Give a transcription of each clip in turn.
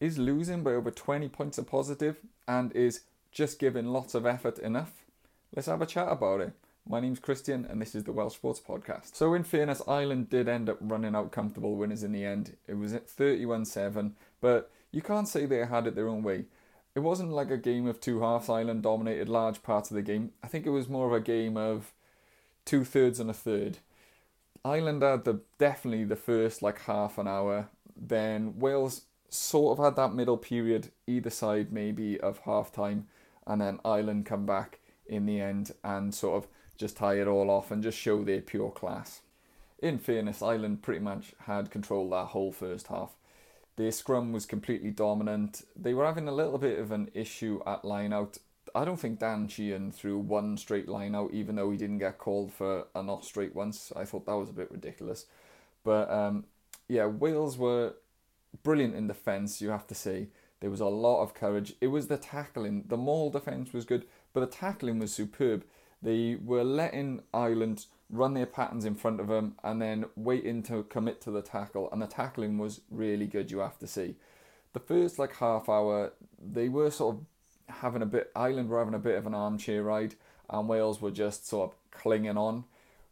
is losing by over 20 points of positive and is just giving lots of effort enough? Let's have a chat about it. My name's Christian and this is the Welsh Sports Podcast. So, in fairness, Ireland did end up running out comfortable winners in the end. It was at 31 7, but you can't say they had it their own way. It wasn't like a game of two halves. Ireland dominated large parts of the game. I think it was more of a game of two thirds and a third. Ireland had the definitely the first like half an hour. Then Wales sort of had that middle period either side maybe of half time, and then Ireland come back in the end and sort of just tie it all off and just show their pure class. In fairness, Ireland pretty much had control that whole first half. Their scrum was completely dominant. They were having a little bit of an issue at line out. I don't think Dan Sheehan threw one straight line out, even though he didn't get called for a not straight once. I thought that was a bit ridiculous. But um, yeah, Wales were brilliant in defence, you have to say. There was a lot of courage. It was the tackling. The maul defence was good, but the tackling was superb. They were letting Ireland run their patterns in front of them and then waiting to commit to the tackle. And the tackling was really good, you have to see. The first like half hour, they were sort of having a bit, Ireland were having a bit of an armchair ride, and Wales were just sort of clinging on.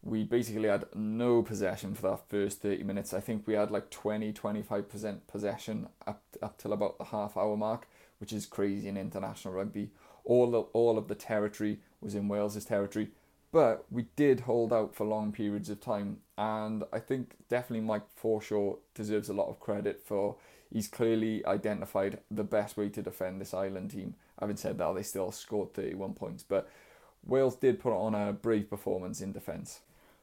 We basically had no possession for that first 30 minutes. I think we had like 20 25% possession up, up till about the half hour mark, which is crazy in international rugby. All of, all of the territory was in Wales's territory, but we did hold out for long periods of time. And I think definitely Mike Forshaw deserves a lot of credit for he's clearly identified the best way to defend this Ireland team. Having said that, they still scored 31 points, but Wales did put on a brave performance in defence.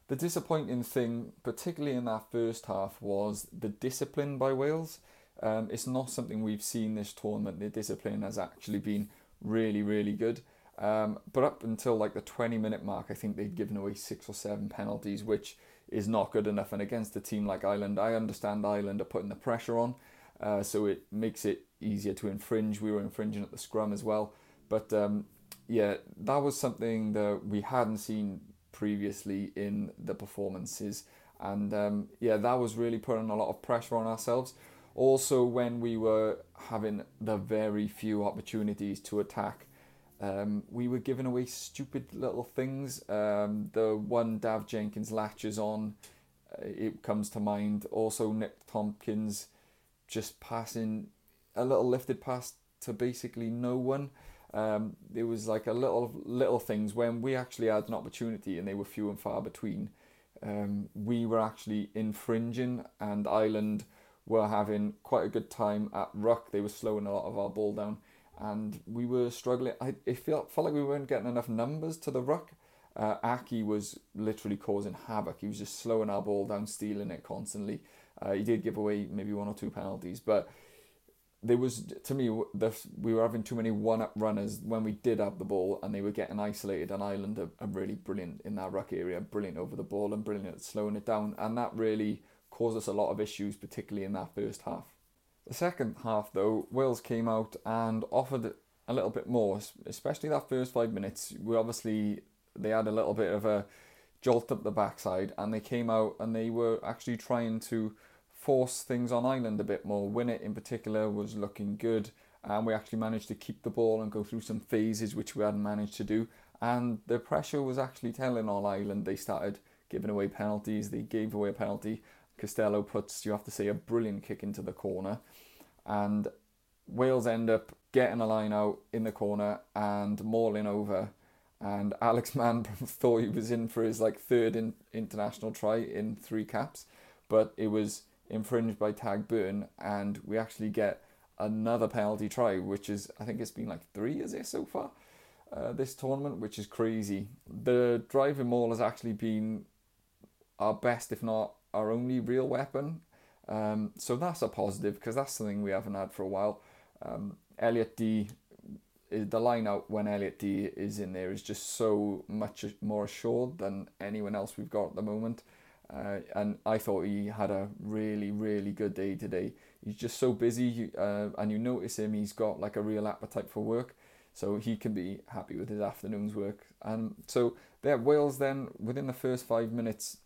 The disappointing thing, particularly in that first half, was the discipline by Wales. Um, it's not something we've seen this tournament. The discipline has actually been really, really good. Um, but up until like the 20 minute mark, I think they'd given away six or seven penalties, which is not good enough. And against a team like Ireland, I understand Ireland are putting the pressure on, uh, so it makes it easier to infringe. We were infringing at the scrum as well. But um, yeah, that was something that we hadn't seen previously in the performances. And um, yeah, that was really putting a lot of pressure on ourselves. Also, when we were having the very few opportunities to attack, um, we were giving away stupid little things. Um, the one Dav Jenkins latches on, uh, it comes to mind. Also, Nick Tompkins just passing a little lifted pass to basically no one. Um, it was like a little little things when we actually had an opportunity and they were few and far between. Um, we were actually infringing, and Ireland were having quite a good time at ruck. They were slowing a lot of our ball down, and we were struggling. I it felt felt like we weren't getting enough numbers to the ruck. Uh, Aki was literally causing havoc. He was just slowing our ball down, stealing it constantly. Uh, he did give away maybe one or two penalties, but there was to me the, we were having too many one-up runners when we did have the ball and they were getting isolated and Ireland are, are really brilliant in that ruck area brilliant over the ball and brilliant at slowing it down. And that really caused us a lot of issues particularly in that first half. The second half though Wales came out and offered a little bit more especially that first five minutes. We obviously they had a little bit of a jolt up the backside and they came out and they were actually trying to force things on Ireland a bit more. Winnett in particular was looking good, and we actually managed to keep the ball and go through some phases which we hadn't managed to do. And the pressure was actually telling on Ireland. They started giving away penalties. They gave away a penalty. Costelow puts, you have to say, a brilliant kick into the corner, and Wales end up getting a line out in the corner and mauling over. And Alex Mann thought he was in for his like third in, international try in three caps, but it was infringed by Tadhg Beirne, and we actually get another penalty try, which is I think it's been like three years here so far. Uh, this tournament, which is crazy. The driving maul has actually been our best, if not our only real weapon. Um, so that's a positive because that's something we haven't had for a while. Um, Elliot Dee, the line out when Elliot Dee is in there is just so much more assured than anyone else we've got at the moment. Uh, and I thought he had a really, really good day today. He's just so busy, uh, and you notice him, he's got like a real appetite for work. So he can be happy with his afternoon's work. And so there, Wales then, within the first five minutes,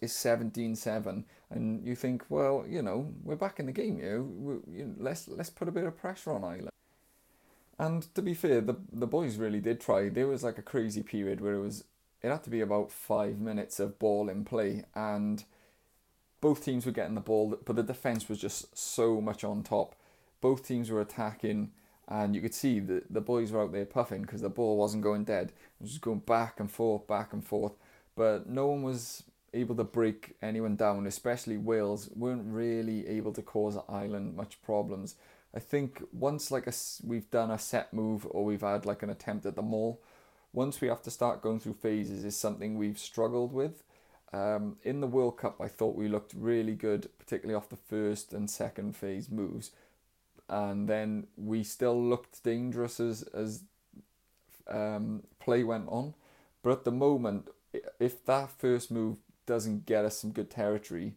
is 17-7 and you think well you know we're back in the game here you know, let's let's put a bit of pressure on Ireland and to be fair the the boys really did try there was like a crazy period where it was it had to be about 5 minutes of ball in play and both teams were getting the ball but the defense was just so much on top. Both teams were attacking and you could see that the boys were out there puffing because the ball wasn't going dead. It was just going back and forth back and forth. But no one was able to break anyone down, especially Wales, weren't really able to cause Ireland much problems. I think once like a, we've done a set move or we've had like an attempt at the maul, once we have to start going through phases is something we've struggled with. Um, in the World Cup, I thought we looked really good, particularly off the first and second phase moves, and then we still looked dangerous as as um, play went on. But at the moment, if that first move doesn't get us some good territory,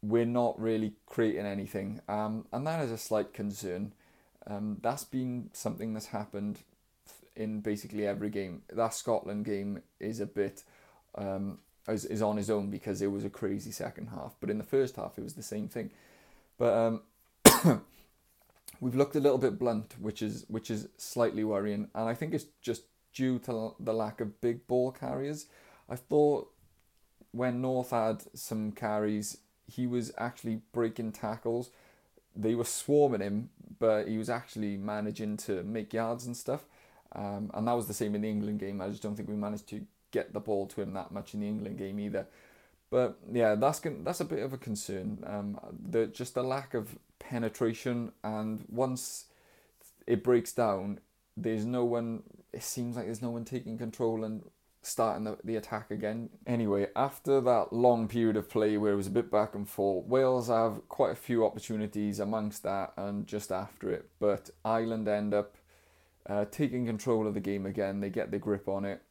we're not really creating anything. Um, and that is a slight concern. Um, that's been something that's happened in basically every game. That Scotland game is a bit um, is, is on his own because it was a crazy second half. But in the first half, it was the same thing. But um, we've looked a little bit blunt, which is which is slightly worrying, and I think it's just due to the lack of big ball carriers. I thought when North had some carries, he was actually breaking tackles. They were swarming him, but he was actually managing to make yards and stuff. Um, and that was the same in the England game. I just don't think we managed to get the ball to him that much in the England game either. But yeah, that's that's a bit of a concern. Um, the just the lack of penetration, and once it breaks down, there's no one. It seems like there's no one taking control and starting the, the attack again. Anyway, after that long period of play where it was a bit back and forth, Wales have quite a few opportunities amongst that and just after it, but Ireland end up uh, taking control of the game again. They get their grip on it.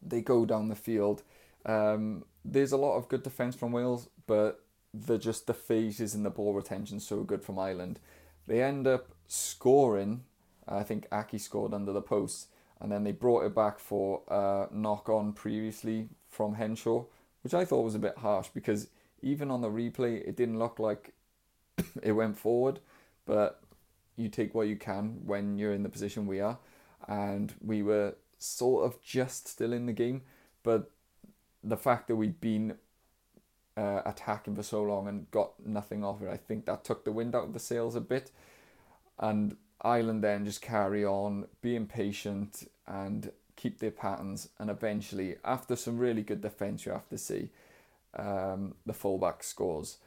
They go down the field. Um, there's a lot of good defence from Wales, but the just the phases and the ball retention so good from Ireland. They end up scoring. I think Aki scored under the post and then they brought it back for a knock on previously from Henshaw, which I thought was a bit harsh because even on the replay, it didn't look like it went forward, but you take what you can when you're in the position we are, and we were sort of just still in the game, but the fact that we'd been uh, attacking for so long and got nothing off it, I think that took the wind out of the sails a bit, and Ireland then just carry on being patient and keep their patterns, and eventually, after some really good defence, you have to see um, the fullback scores.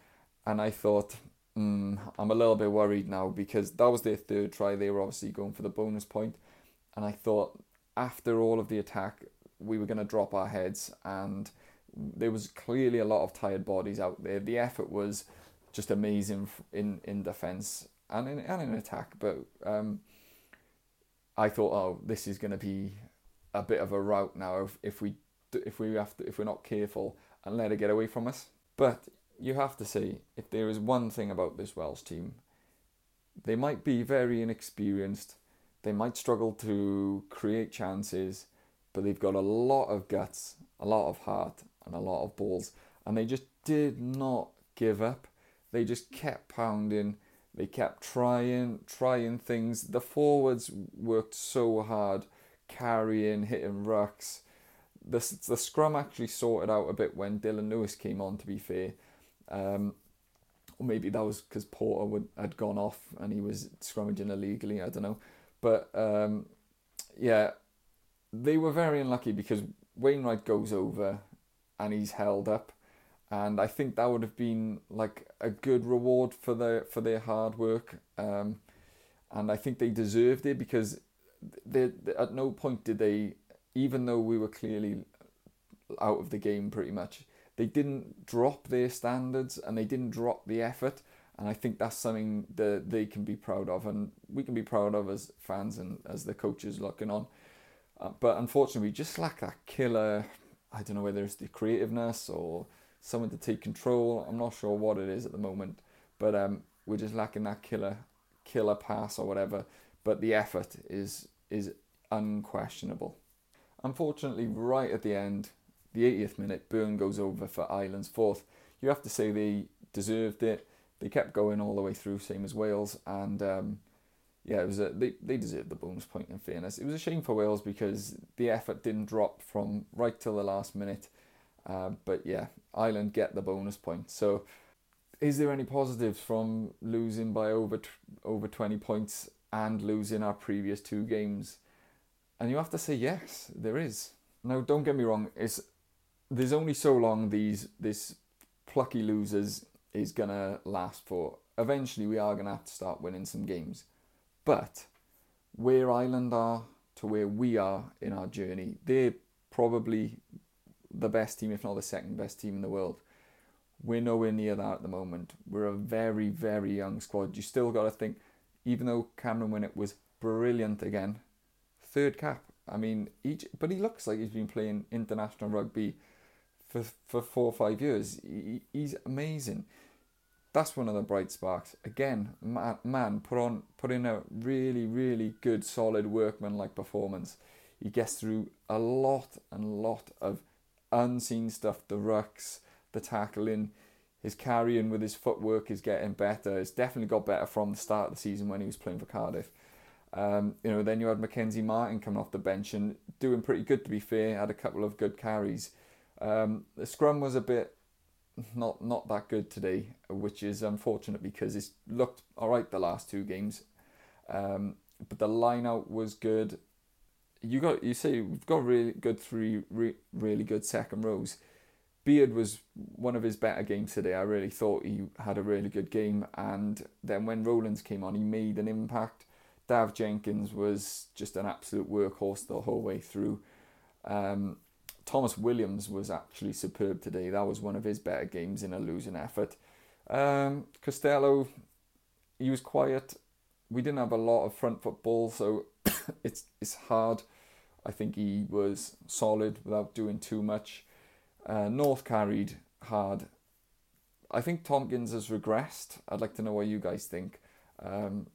And I thought, mm, I'm a little bit worried now because that was their third try. They were obviously going for the bonus point, and I thought after all of the attack, we were going to drop our heads, and there was clearly a lot of tired bodies out there. The effort was just amazing in in defence and in, and in attack. But um, I thought, oh, this is going to be a bit of a rout now if, if we if we have to, if we're not careful and let it get away from us. But you have to say, if there is one thing about this Welsh team, they might be very inexperienced. They might struggle to create chances, but they've got a lot of guts, a lot of heart, and a lot of balls. And they just did not give up. They just kept pounding. They kept trying, trying things. The forwards worked so hard, carrying, hitting rucks. The, the scrum actually sorted out a bit when Dylan Lewis came on, to be fair. Um, or maybe that was because Porter would, had gone off and he was scrummaging illegally, I don't know. But um, yeah, they were very unlucky because Wainwright goes over and he's held up and I think that would have been like a good reward for their for their hard work. Um, and I think they deserved it because they, they, at no point did they, even though we were clearly out of the game pretty much, they didn't drop their standards and they didn't drop the effort. And I think that's something that they can be proud of, and we can be proud of as fans and as the coaches looking on. Uh, but unfortunately, we just lack that killer. I don't know whether it's the creativeness or someone to take control. I'm not sure what it is at the moment, but um, we're just lacking that killer killer pass or whatever. But the effort is is unquestionable. Unfortunately, right at the end, the 80th minute, Beirne goes over for Ireland's fourth. You have to say they deserved it. They kept going all the way through, same as Wales, and um, yeah, it was a, they they deserved the bonus point. In fairness, it was a shame for Wales because the effort didn't drop from right till the last minute. Uh, but yeah, Ireland get the bonus point. So, is there any positives from losing by over t- over twenty points and losing our previous two games? And you have to say yes, there is. Now, don't get me wrong. It's there's only so long these this plucky losers is gonna last for. Eventually, we are gonna have to start winning some games. But where Ireland are to where we are in our journey, they're probably the best team, if not the second best team in the world. We're nowhere near that at the moment. We're a very, very young squad. You still got to think, even though Cameron Winnett was brilliant again, third cap. I mean, each, but he looks like he's been playing international rugby for for four or five years. He, he's amazing that's one of the bright sparks. Again, man, Mann put on put in a really really good solid workman like performance. He gets through a lot and lot of unseen stuff. The rucks, the tackling, his carrying with his footwork is getting better. It's definitely got better from the start of the season when he was playing for Cardiff. Um, you know, then you had Mackenzie Martin coming off the bench and doing pretty good to be fair. Had a couple of good carries. Um, the scrum was a bit not not that good today, which is unfortunate because it's looked all right the last two games. Um, but the line out was good. You got you say we've got really good three re, really good second rows. Beard was one of his better games today. I really thought he had a really good game, and then when Rowlands came on, he made an impact. Dav Jenkins was just an absolute workhorse the whole way through. Um, Tomos Williams was actually superb today. That was one of his better games in a losing effort. Um, Costelow, he was quiet. We didn't have a lot of front football, so it's it's hard. I think he was solid without doing too much. Uh, North carried hard. I think Tompkins has regressed. I'd like to know what you guys think. Um,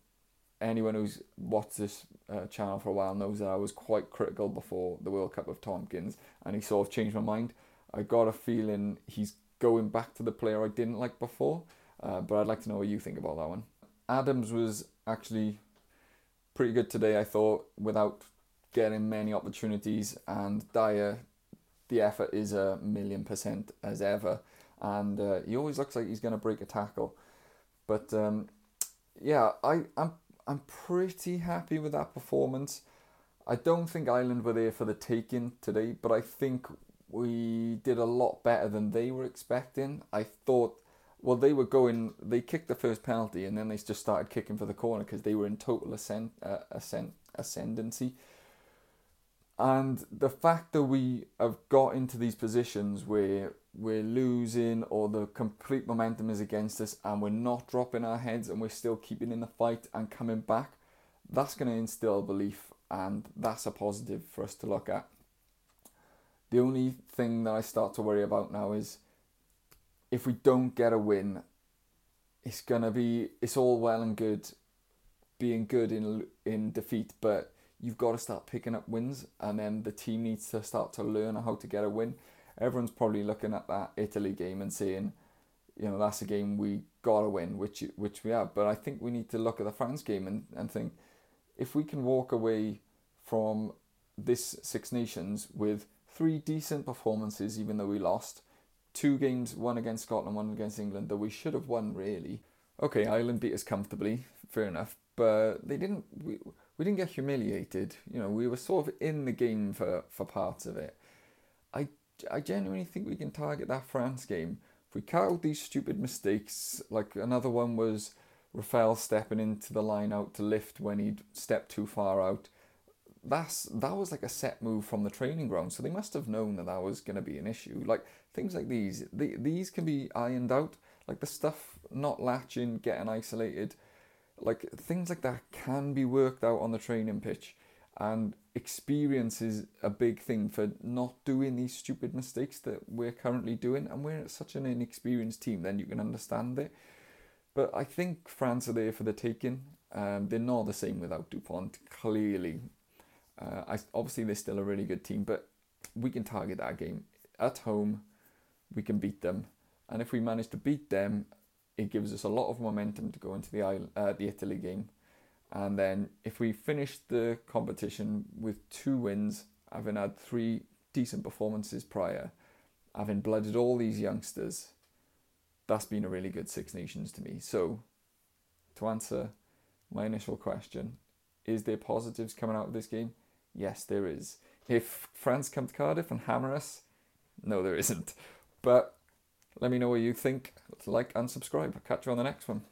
anyone who's watched this uh, channel for a while knows that I was quite critical before the World Cup of Tompkins, and he sort of changed my mind. I got a feeling he's going back to the player I didn't like before, uh, but I'd like to know what you think about that one. Adams was actually pretty good today, I thought, without getting many opportunities, and Dyer, the effort is a million percent as ever, and uh, he always looks like he's going to break a tackle. But um, yeah, I, I'm I'm pretty happy with that performance. I don't think Ireland were there for the taking today, but I think we did a lot better than they were expecting. I thought, well, they were going, they kicked the first penalty and then they just started kicking for the corner because they were in total ascend, uh, ascend, ascendancy. And the fact that we have got into these positions where we're losing or the complete momentum is against us and we're not dropping our heads and we're still keeping in the fight and coming back, that's going to instill belief and that's a positive for us to look at. The only thing that I start to worry about now is if we don't get a win, it's going to be, it's all well and good being good in in defeat, but you've got to start picking up wins and then the team needs to start to learn how to get a win everyone's probably looking at that Italy game and saying, you know, that's a game we got to win, which which we have. But I think we need to look at the France game and, and think if we can walk away from this Six Nations with three decent performances, even though we lost, two games, one against Scotland, one against England, that we should have won really. Okay, Ireland beat us comfortably, fair enough, but they didn't. We, we didn't get humiliated. You know, we were sort of in the game for, for parts of it. I I genuinely think we can target that France game. If we cut out these stupid mistakes, like another one was Rafael stepping into the line out to lift when he'd stepped too far out. That's that was like a set move from the training ground, so they must have known that that was going to be an issue. Like things like these, the, these can be ironed out. Like the stuff not latching, getting isolated, like things like that can be worked out on the training pitch and experience is a big thing for not doing these stupid mistakes that we're currently doing and we're such an inexperienced team then you can understand it but i think france are there for the taking um, they're not the same without dupont clearly uh, I, obviously they're still a really good team but we can target that game at home, we can beat them. And if we manage to beat them, it gives us a lot of momentum to go into the uh, the Italy game. And then if we finish the competition with two wins, having had three decent performances prior, having blooded all these youngsters, that's been a really good Six Nations to me. So, to answer my initial question, is there positives coming out of this game? Yes, there is. If France come to Cardiff and hammer us, no, there isn't. But let me know what you think. Like and subscribe. I'll catch you on the next one.